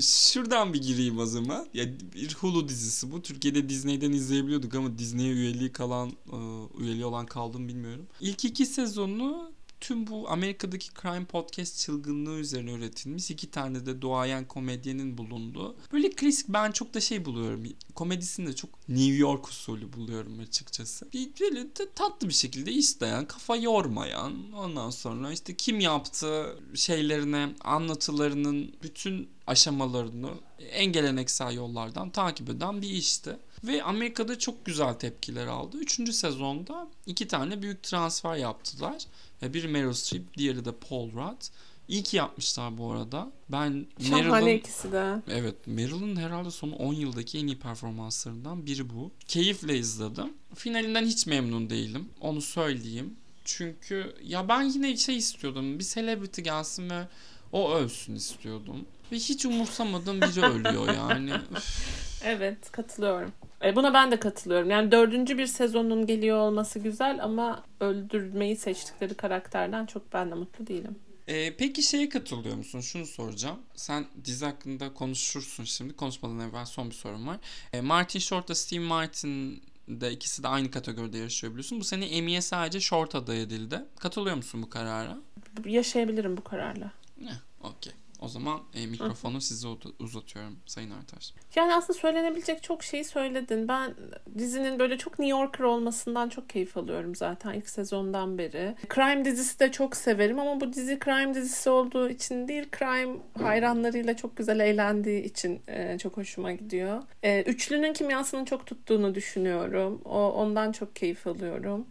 Şuradan bir gireyim o zaman. Ya bir Hulu dizisi bu. Türkiye'de Disney'den izleyebiliyorduk ama Disney'e üyeliği kalan, e, üyeliği olan kaldım bilmiyorum. İlk iki sezonu tüm bu Amerika'daki crime podcast çılgınlığı üzerine üretilmiş iki tane de doğayan komedyenin bulunduğu. Böyle klasik ben çok da şey buluyorum. Komedisini de çok New York usulü buluyorum açıkçası. Bir böyle de tatlı bir şekilde isteyen, kafa yormayan, ondan sonra işte kim yaptı şeylerine, anlatılarının bütün aşamalarını en geleneksel yollardan takip eden bir işti. Ve Amerika'da çok güzel tepkiler aldı. Üçüncü sezonda iki tane büyük transfer yaptılar. Biri Meryl Streep, diğeri de Paul Rudd. İyi ki yapmışlar bu arada. Ben Şahane ikisi de. Evet, Meryl'ın herhalde son 10 yıldaki en iyi performanslarından biri bu. Keyifle izledim. Finalinden hiç memnun değilim. Onu söyleyeyim. Çünkü ya ben yine şey istiyordum. Bir celebrity gelsin ve o ölsün istiyordum. Ve hiç umursamadığım biri ölüyor yani. Evet katılıyorum. E, buna ben de katılıyorum. Yani dördüncü bir sezonun geliyor olması güzel ama öldürmeyi seçtikleri karakterden çok ben de mutlu değilim. Ee, peki şeye katılıyor musun? Şunu soracağım. Sen dizi hakkında konuşursun şimdi. Konuşmadan evvel son bir sorum var. Ee, Martin Short'la Steve Martin de ikisi de aynı kategoride yarışıyor biliyorsun. Bu sene Emmy'ye sadece Short aday edildi. Katılıyor musun bu karara? Yaşayabilirim bu kararla. Ne? Okey. O zaman e, mikrofonu size ud- uzatıyorum Sayın Artaş. Yani aslında söylenebilecek çok şeyi söyledin. Ben dizinin böyle çok New Yorker olmasından çok keyif alıyorum zaten ilk sezondan beri. Crime dizisi de çok severim ama bu dizi crime dizisi olduğu için değil, crime hayranlarıyla çok güzel eğlendiği için e, çok hoşuma gidiyor. E, üçlünün kimyasının çok tuttuğunu düşünüyorum. O ondan çok keyif alıyorum.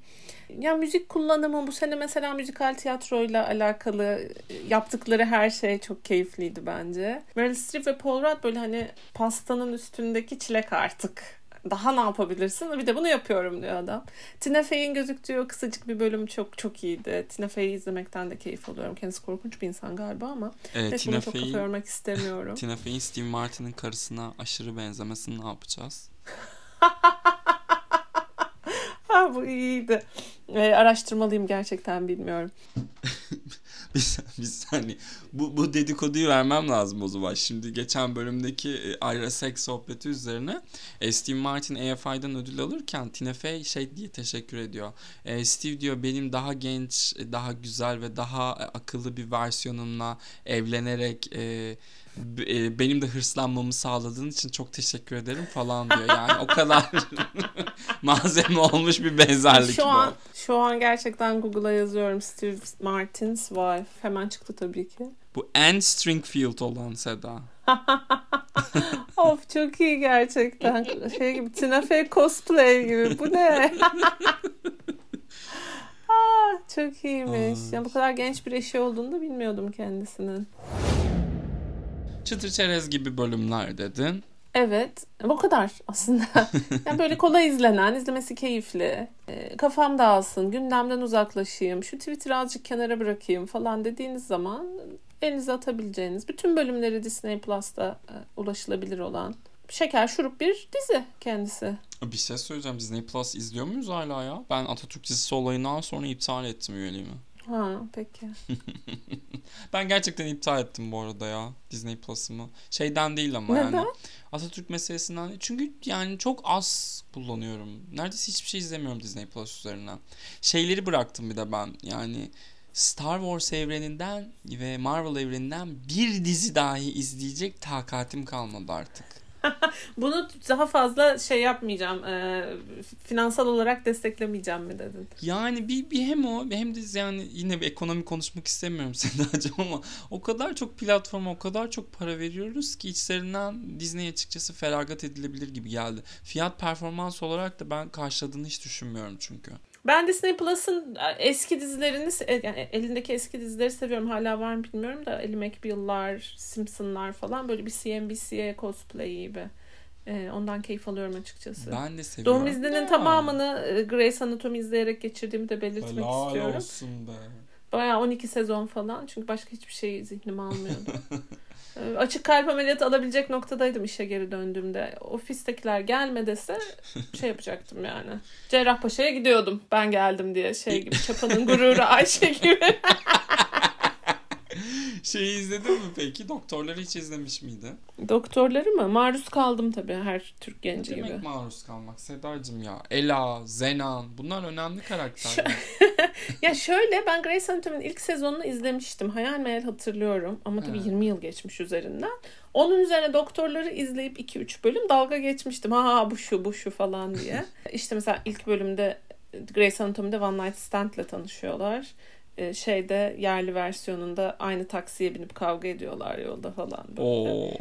Ya müzik kullanımı bu sene mesela müzikal tiyatroyla alakalı e, yaptıkları her şey çok keyifliydi bence. Meryl Streep ve Paul Rudd böyle hani pastanın üstündeki çilek artık. Daha ne yapabilirsin? Bir de bunu yapıyorum diyor adam. Tina Fey'in gözüktüğü o kısacık bir bölüm çok çok iyiydi. Tina Fey'i izlemekten de keyif alıyorum. Kendisi korkunç bir insan galiba ama Evet, neyse Tina çok kafa yormak istemiyorum. Tina Fey'in Steve Martin'in karısına aşırı benzemesini ne yapacağız? bu iyiydi. Ee, araştırmalıyım gerçekten bilmiyorum. biz, biz hani bu, bu dedikoduyu vermem lazım o zaman. Şimdi geçen bölümdeki e, ayrı seks sohbeti üzerine e, Steve Martin AFI'den ödül alırken Tina Fey şey diye teşekkür ediyor. E, Steve diyor benim daha genç, e, daha güzel ve daha e, akıllı bir versiyonumla evlenerek e, e, benim de hırslanmamı sağladığın için çok teşekkür ederim falan diyor. Yani o kadar malzeme olmuş bir benzerlik Şu bu. an şu an gerçekten Google'a yazıyorum Steve Martin's wife. Hemen çıktı tabii ki. Bu Anne Stringfield olan Seda. of çok iyi gerçekten. Şey gibi Tina Fey cosplay gibi. Bu ne? Aa, çok iyiymiş. Ay. Ya bu kadar genç bir eşi olduğunu da bilmiyordum kendisinin. Çıtır çerez gibi bölümler dedin. Evet. Bu kadar aslında. Yani böyle kolay izlenen, izlemesi keyifli. e, kafam dağılsın, gündemden uzaklaşayım, şu Twitter'ı azıcık kenara bırakayım falan dediğiniz zaman elinize atabileceğiniz bütün bölümleri Disney Plus'ta e, ulaşılabilir olan şeker şurup bir dizi kendisi. Bir şey söyleyeceğim. Disney Plus izliyor muyuz hala ya? Ben Atatürk dizisi olayından sonra iptal ettim üyeliğimi. Ha peki. Ben gerçekten iptal ettim bu arada ya Disney Plus'ımı. Şeyden değil ama Neden? yani. Atatürk meselesinden değil. Çünkü yani çok az kullanıyorum. Neredeyse hiçbir şey izlemiyorum Disney Plus üzerinden. Şeyleri bıraktım bir de ben. Yani Star Wars evreninden ve Marvel evreninden bir dizi dahi izleyecek takatim kalmadı artık. Bunu daha fazla şey yapmayacağım. e, finansal olarak desteklemeyeceğim mi dedin? Yani bir, bir hem o hem de yani yine bir ekonomi konuşmak istemiyorum Sedacığım ama o kadar çok platforma o kadar çok para veriyoruz ki içlerinden Disney açıkçası feragat edilebilir gibi geldi. Fiyat performans olarak da ben karşıladığını hiç düşünmüyorum çünkü. Ben Disney Plus'ın eski dizilerini, se- yani elindeki eski dizileri seviyorum. Hala var mı bilmiyorum da Ali McBeal'lar, Simpson'lar falan böyle bir CNBC cosplay gibi. Ee, ondan keyif alıyorum açıkçası. Ben de seviyorum. Doğum izninin tamamını e, Grey's Anatomy izleyerek geçirdiğimi de belirtmek Helal istiyorum. olsun be. Bayağı 12 sezon falan. Çünkü başka hiçbir şey zihnime almıyordu. Ee, Açık kalp ameliyatı alabilecek noktadaydım işe geri döndüğümde. Ofistekiler gelme dese şey yapacaktım yani. Cerrahpaşa'ya gidiyordum ben geldim diye. Şey gibi Çapa'nın gururu Ayşe gibi. Şeyi izledin mi peki? Doktorları hiç izlemiş miydi? Doktorları mı? Maruz kaldım tabii her Türk Ne genci demek gibi. maruz kalmak Sedacığım ya? Ela, Zenan bunlar önemli karakterler. ya şöyle ben Grey's Anatomy'nin ilk sezonunu izlemiştim. Hayal meyal hatırlıyorum. Ama tabii Evet. 20 yıl geçmiş üzerinden. Onun üzerine doktorları izleyip 2-3 bölüm dalga geçmiştim. Ha bu şu bu şu falan diye. işte mesela ilk bölümde Grey's Anatomy'de One Night Stand'le tanışıyorlar. Ee, şeyde yerli versiyonunda aynı taksiye binip kavga ediyorlar yolda falan. Böyle. Oo.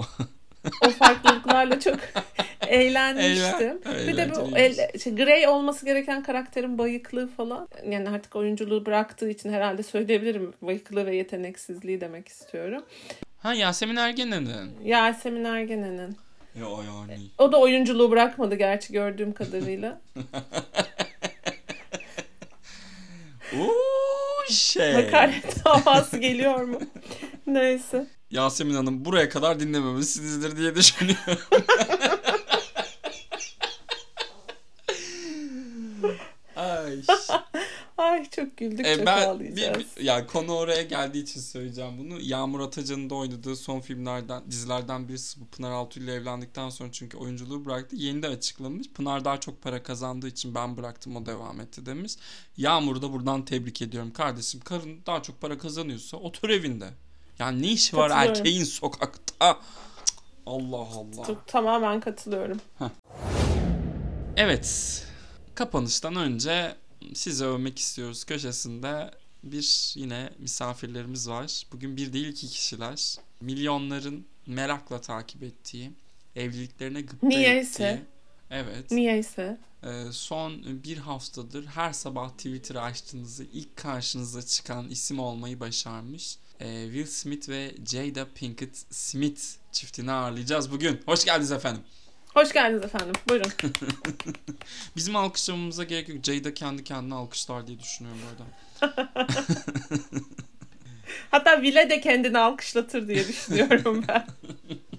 O farklılıklarla çok eğlenmiştim. Eğlen- bir de bu el, şey, Grey olması gereken karakterin bayıklığı falan. Yani artık oyunculuğu bıraktığı için herhalde söyleyebilirim. Bayıklığı ve yeteneksizliği demek istiyorum. Ha Yasemin Ergenen'in. Yasemin Ergenen'in. Ya yani. O da oyunculuğu bırakmadı gerçi gördüğüm kadarıyla. Uuu şey. Hakaret davası geliyor mu? Neyse. Yasemin Hanım buraya kadar dinlememişsinizdir diye düşünüyorum. Ay. Ay çok güldük E, çok ben bir, ağlayacağız. bir- ya konu oraya geldiği için söyleyeceğim bunu. Yağmur Atacan'ın da oynadığı son filmlerden, dizilerden birisi bu Pınar Altuğ ile evlendikten sonra çünkü oyunculuğu bıraktı. Yeni de açıklamış. Pınar daha çok para kazandığı için ben bıraktım o devam etti demiş. Yağmur'u da buradan tebrik ediyorum kardeşim. Karın daha çok para kazanıyorsa otur evinde. Yani ne işi var erkeğin sokakta? Allah Allah. Tamamen katılıyorum. Evet. Kapanıştan önce sizi övmek istiyoruz köşesinde bir yine misafirlerimiz var. Bugün bir değil iki kişiler. Milyonların merakla takip ettiği, evliliklerine gıpta Niyeyse. ettiği. Evet. Niyeyse. Ee, son bir haftadır her sabah Twitter'ı açtığınızda ilk karşınıza çıkan isim olmayı başarmış. Ee, Will Smith ve Jada Pinkett Smith çiftini ağırlayacağız bugün. Hoş geldiniz efendim. Hoş geldiniz efendim. Buyurun. Bizim alkışlamamıza gerek yok. Jada kendi kendine alkışlar diye düşünüyorum bu arada. Hatta Vile de kendini alkışlatır diye düşünüyorum ben.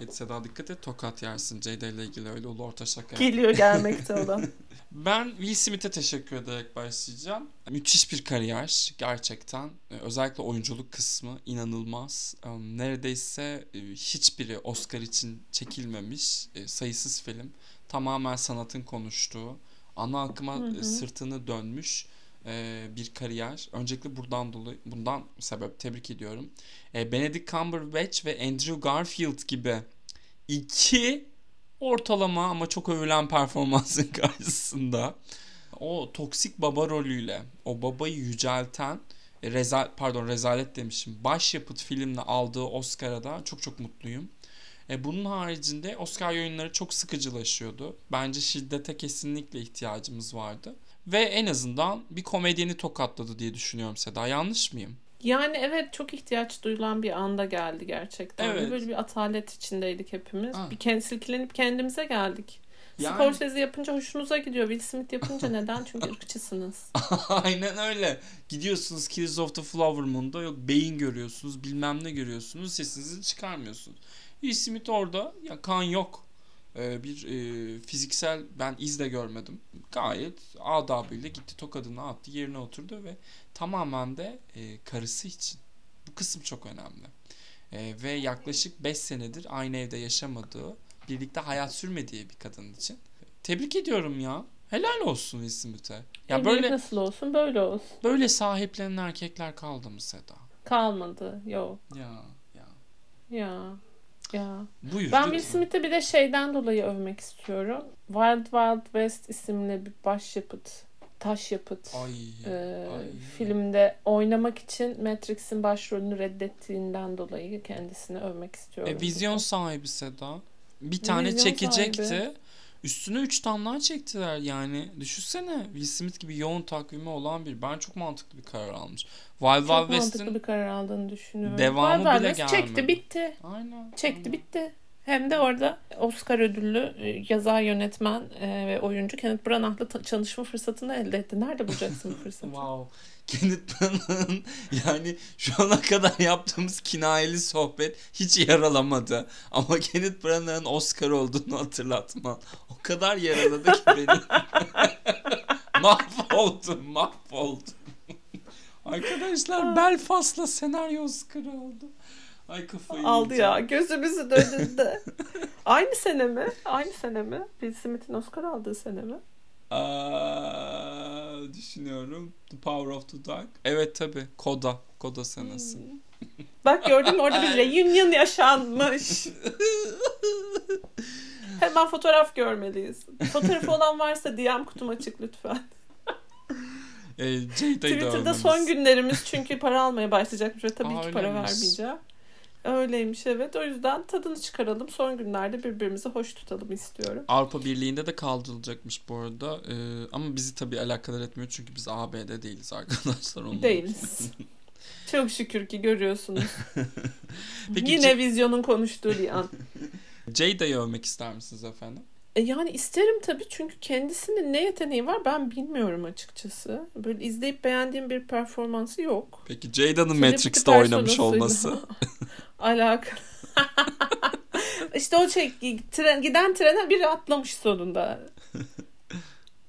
Et Seda dikkat et tokat yersin. Jada ile ilgili öyle ulu orta şaka. Geliyor gelmekte olan. Ben Will Smith'e teşekkür ederek başlayacağım. Müthiş bir kariyer gerçekten. Ee, Özellikle oyunculuk kısmı inanılmaz. Ee, Neredeyse e, hiçbiri Oscar için çekilmemiş e, sayısız film. Tamamen sanatın konuştuğu, ana akıma Hı hı. e, sırtını dönmüş e, bir kariyer. Öncelikle buradan dolayı bundan sebep tebrik ediyorum. E, Benedict Cumberbatch ve Andrew Garfield gibi iki ortalama ama çok övülen performansın karşısında o toksik baba rolüyle o babayı yücelten e, rezal pardon rezalet demişim başyapıt filmle aldığı Oscar'a da çok çok mutluyum. E, bunun haricinde Oscar yayınları çok sıkıcılaşıyordu. Bence şiddete kesinlikle ihtiyacımız vardı. Ve en azından bir komedyeni tokatladı diye düşünüyorum Seda. Yanlış mıyım? Yani evet çok ihtiyaç duyulan bir anda geldi gerçekten. Evet. Böyle bir atalet içindeydik hepimiz. Ha. Bir kend, silkelenip kendimize geldik. Yani- Scorsese yapınca hoşunuza gidiyor. Will Smith yapınca neden? Çünkü ırkçısınız. Aynen öyle. Gidiyorsunuz Killers of the Flower Moon'da yok beyin görüyorsunuz bilmem ne görüyorsunuz sesinizi çıkarmıyorsunuz. Will Smith orada ya kan yok. Ee, bir e, fiziksel ben iz de görmedim. Gayet adabıyla gitti tokadını attı yerine oturdu ve tamamen de e, karısı için. Bu kısım çok önemli. E, ve yaklaşık 5 senedir aynı evde yaşamadığı, birlikte hayat sürmediği bir kadın için. Tebrik ediyorum ya. Helal olsun Will Smith'e. Ya böyle nasıl olsun böyle olsun. Böyle sahiplenen erkekler kaldı mı Seda? Kalmadı. Yok. Ya ya. Ya. Ya. Buyur. Ben. Will Smith'i bir de şeyden dolayı övmek istiyorum. Wild Wild West isimli bir başyapıt, taş yapıt Ay, e, ay. filmde oynamak için Matrix'in başrolünü reddettiğinden dolayı kendisini övmek istiyorum. E, vizyon sahibi Seda. Bir tane Vizyon çekecekti. sahibi. Üstüne 3 damla çektiler yani. Düşünsene Will Smith gibi yoğun takvimi olan bir. Ben çok mantıklı bir karar almış. Wild Çok Wild mantıklı West'in bir karar aldığını düşünüyorum. devamı Wild Wild bile West gelmedi. Çekti bitti. Aynen. Çekti aynen. bitti. Hem de orada Oscar ödüllü e, yazar, yönetmen e, ve oyuncu Kenneth Branagh'la çalışma fırsatını elde etti. Nerede bulacaksın bu fırsatı? Wow. Kenneth Branagh'ın yani şu ana kadar yaptığımız kinayeli sohbet hiç yaralamadı. Ama Kenneth Branagh'ın Oscar olduğunu hatırlatma. O kadar yaraladı ki beni. mahvoldum, mahvoldum. Arkadaşlar Belfast'la senaryo Oscar'ı aldı. Ay kafayı Aldı yiyeceğim. ya. Gözümüzün önünde. Aynı sene mi? Aynı sene mi? Will Smith'in Oscar aldığı sene mi? Aa, düşünüyorum. The Power of the Dog. Evet tabi. Koda. Koda senesi. Bak gördün mü orada bir reunion yaşanmış. Hemen fotoğraf görmeliyiz. Fotoğrafı olan varsa DM kutum açık lütfen. E, Twitter'da son günlerimiz çünkü para almaya başlayacakmış ve tabii Aa, ki para vermeyeceğim. Öyleymiş evet. O yüzden tadını çıkaralım. Son günlerde birbirimizi hoş tutalım istiyorum. Avrupa Birliği'nde de kaldırılacakmış bu arada. E, ama bizi tabii alakadar etmiyor çünkü biz AB'de değiliz arkadaşlar. Onun Değiliz. Çok şükür ki görüyorsunuz. Peki Yine Ce- vizyonun konuştuğu bir an. Jada'yı övmek ister misiniz efendim? E yani isterim tabii çünkü kendisinin ne yeteneği var ben bilmiyorum açıkçası. Böyle izleyip beğendiğim bir performansı yok. Peki Jada'nın Matrix'te oynamış olması. Alakalı. işte o şey tren, giden trene biri atlamış sonunda.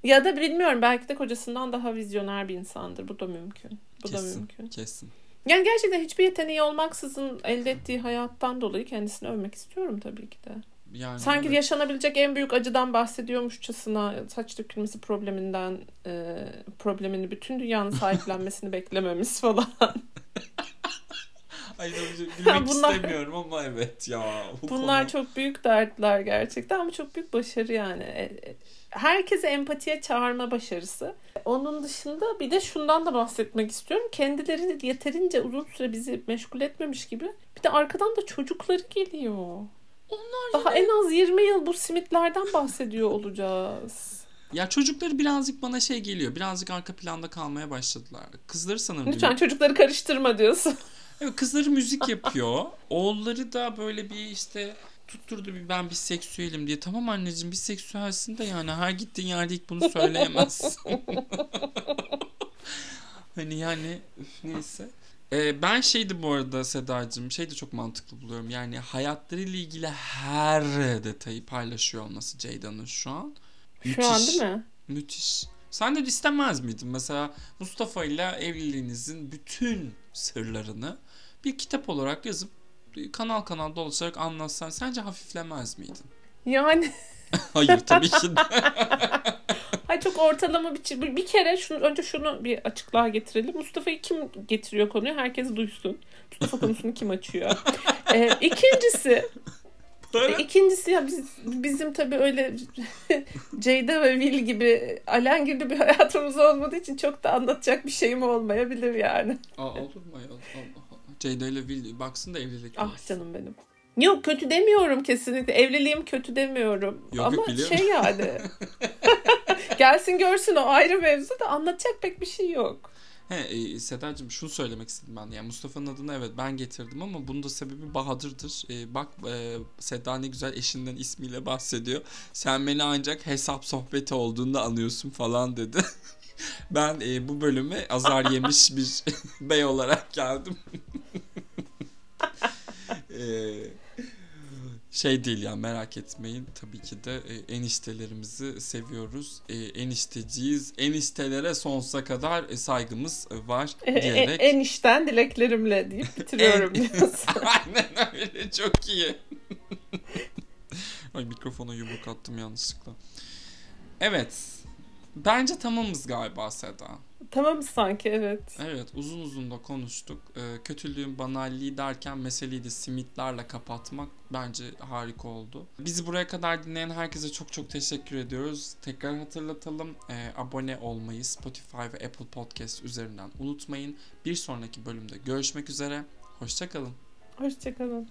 ya da bilmiyorum belki de kocasından daha vizyoner bir insandır. Bu da mümkün. Bu da Kesin. mümkün. Kesin. Yani gerçekten hiçbir yeteneği olmaksızın elde ettiği hayattan dolayı kendisini övmek istiyorum tabii ki de. Yani Sanki evet. yaşanabilecek en büyük acıdan bahsediyormuşçasına saç dökülmesi probleminden e, problemini bütün dünyanın sahiplenmesini beklememiz falan. Ay gülmek Bunlar- istemiyorum ama evet ya. Bu Bunlar konu- çok büyük dertler gerçekten ama çok büyük başarı yani. E, e, Herkese empatiye çağırma başarısı. Onun dışında bir de şundan da bahsetmek istiyorum. Kendileri yeterince uzun süre bizi meşgul etmemiş gibi. Bir de arkadan da çocukları geliyor. Onlar Daha en az 20 yıl bu simitlerden bahsediyor olacağız. Ya çocukları birazcık bana şey geliyor. Birazcık arka planda kalmaya başladılar. Kızları sanırım. Lütfen bir- çocukları karıştırma diyorsun. Evet, kızları müzik yapıyor. Oğulları da böyle bir işte tutturdu bir ben biseksüelim diye. Tamam anneciğim biseksüelsin de yani her gittiğin yerde ilk bunu söyleyemezsin. hani yani neyse. Ee, ben şeydi bu arada Sedacığım şey de çok mantıklı buluyorum. Yani hayatlarıyla ilgili her detayı paylaşıyor olması Ceyda'nın şu an. Şu an değil mi? Müthiş. Sen de istemez miydin mesela Mustafa ile evliliğinizin bütün sırlarını bir kitap olarak yazıp kanal kanal dolaşarak anlatsan sence hafiflemez miydin? Yani Hayır tabii ki de. hay çok ortalama bir bir bir kere şunu önce şunu bir açıklığa getirelim. Mustafa'yı kim getiriyor konuyu? Herkes duysun. Mustafa konusunu kim açıyor? ee, ikincisi E, ikincisi ya biz, bizim tabii öyle Ceyda ve Will gibi Alen gibi bir hayatımız olmadığı için çok da anlatacak bir şeyim olmayabilir yani. Aa, olur mu? Allah Allah. Ceyda ile Will baksın da evlilik. Ah canım benim. Yok kötü demiyorum kesinlikle. Evliliğim kötü demiyorum. Yok, Ama yok, biliyorum. şey yani. Gelsin görsün o ayrı mevzu da anlatacak pek bir şey yok. He, e, Sedacığım şunu söylemek istedim ben. Yani Mustafa'nın adını evet ben getirdim ama bunun da sebebi Bahadır'dır. E, bak e, Seda ne güzel eşinden ismiyle bahsediyor. Sen beni ancak hesap sohbeti olduğunda anıyorsun falan dedi. ben e, bu bölüme azar yemiş bir bey olarak geldim. e, şey değil ya merak etmeyin tabii ki de e, eniştelerimizi seviyoruz. E, enişteciyiz. Eniştelere sonsuza kadar e, saygımız e, var E, e, diyerek. en işten dileklerimle deyip bitiriyorum En-. Aynen öyle çok iyi. Ay mikrofona yumruk attım yanlışlıkla. Evet. Bence tamamız galiba Seda. Tamam sanki evet. Evet uzun uzun da konuştuk. Ee, kötülüğün banalliği derken meseleyi de simitlerle kapatmak bence harika oldu. Bizi buraya kadar dinleyen herkese çok çok teşekkür ediyoruz. Tekrar hatırlatalım. Ee, abone olmayı Spotify ve Apple Podcast üzerinden unutmayın. Bir sonraki bölümde görüşmek üzere. Hoşçakalın. Hoşçakalın.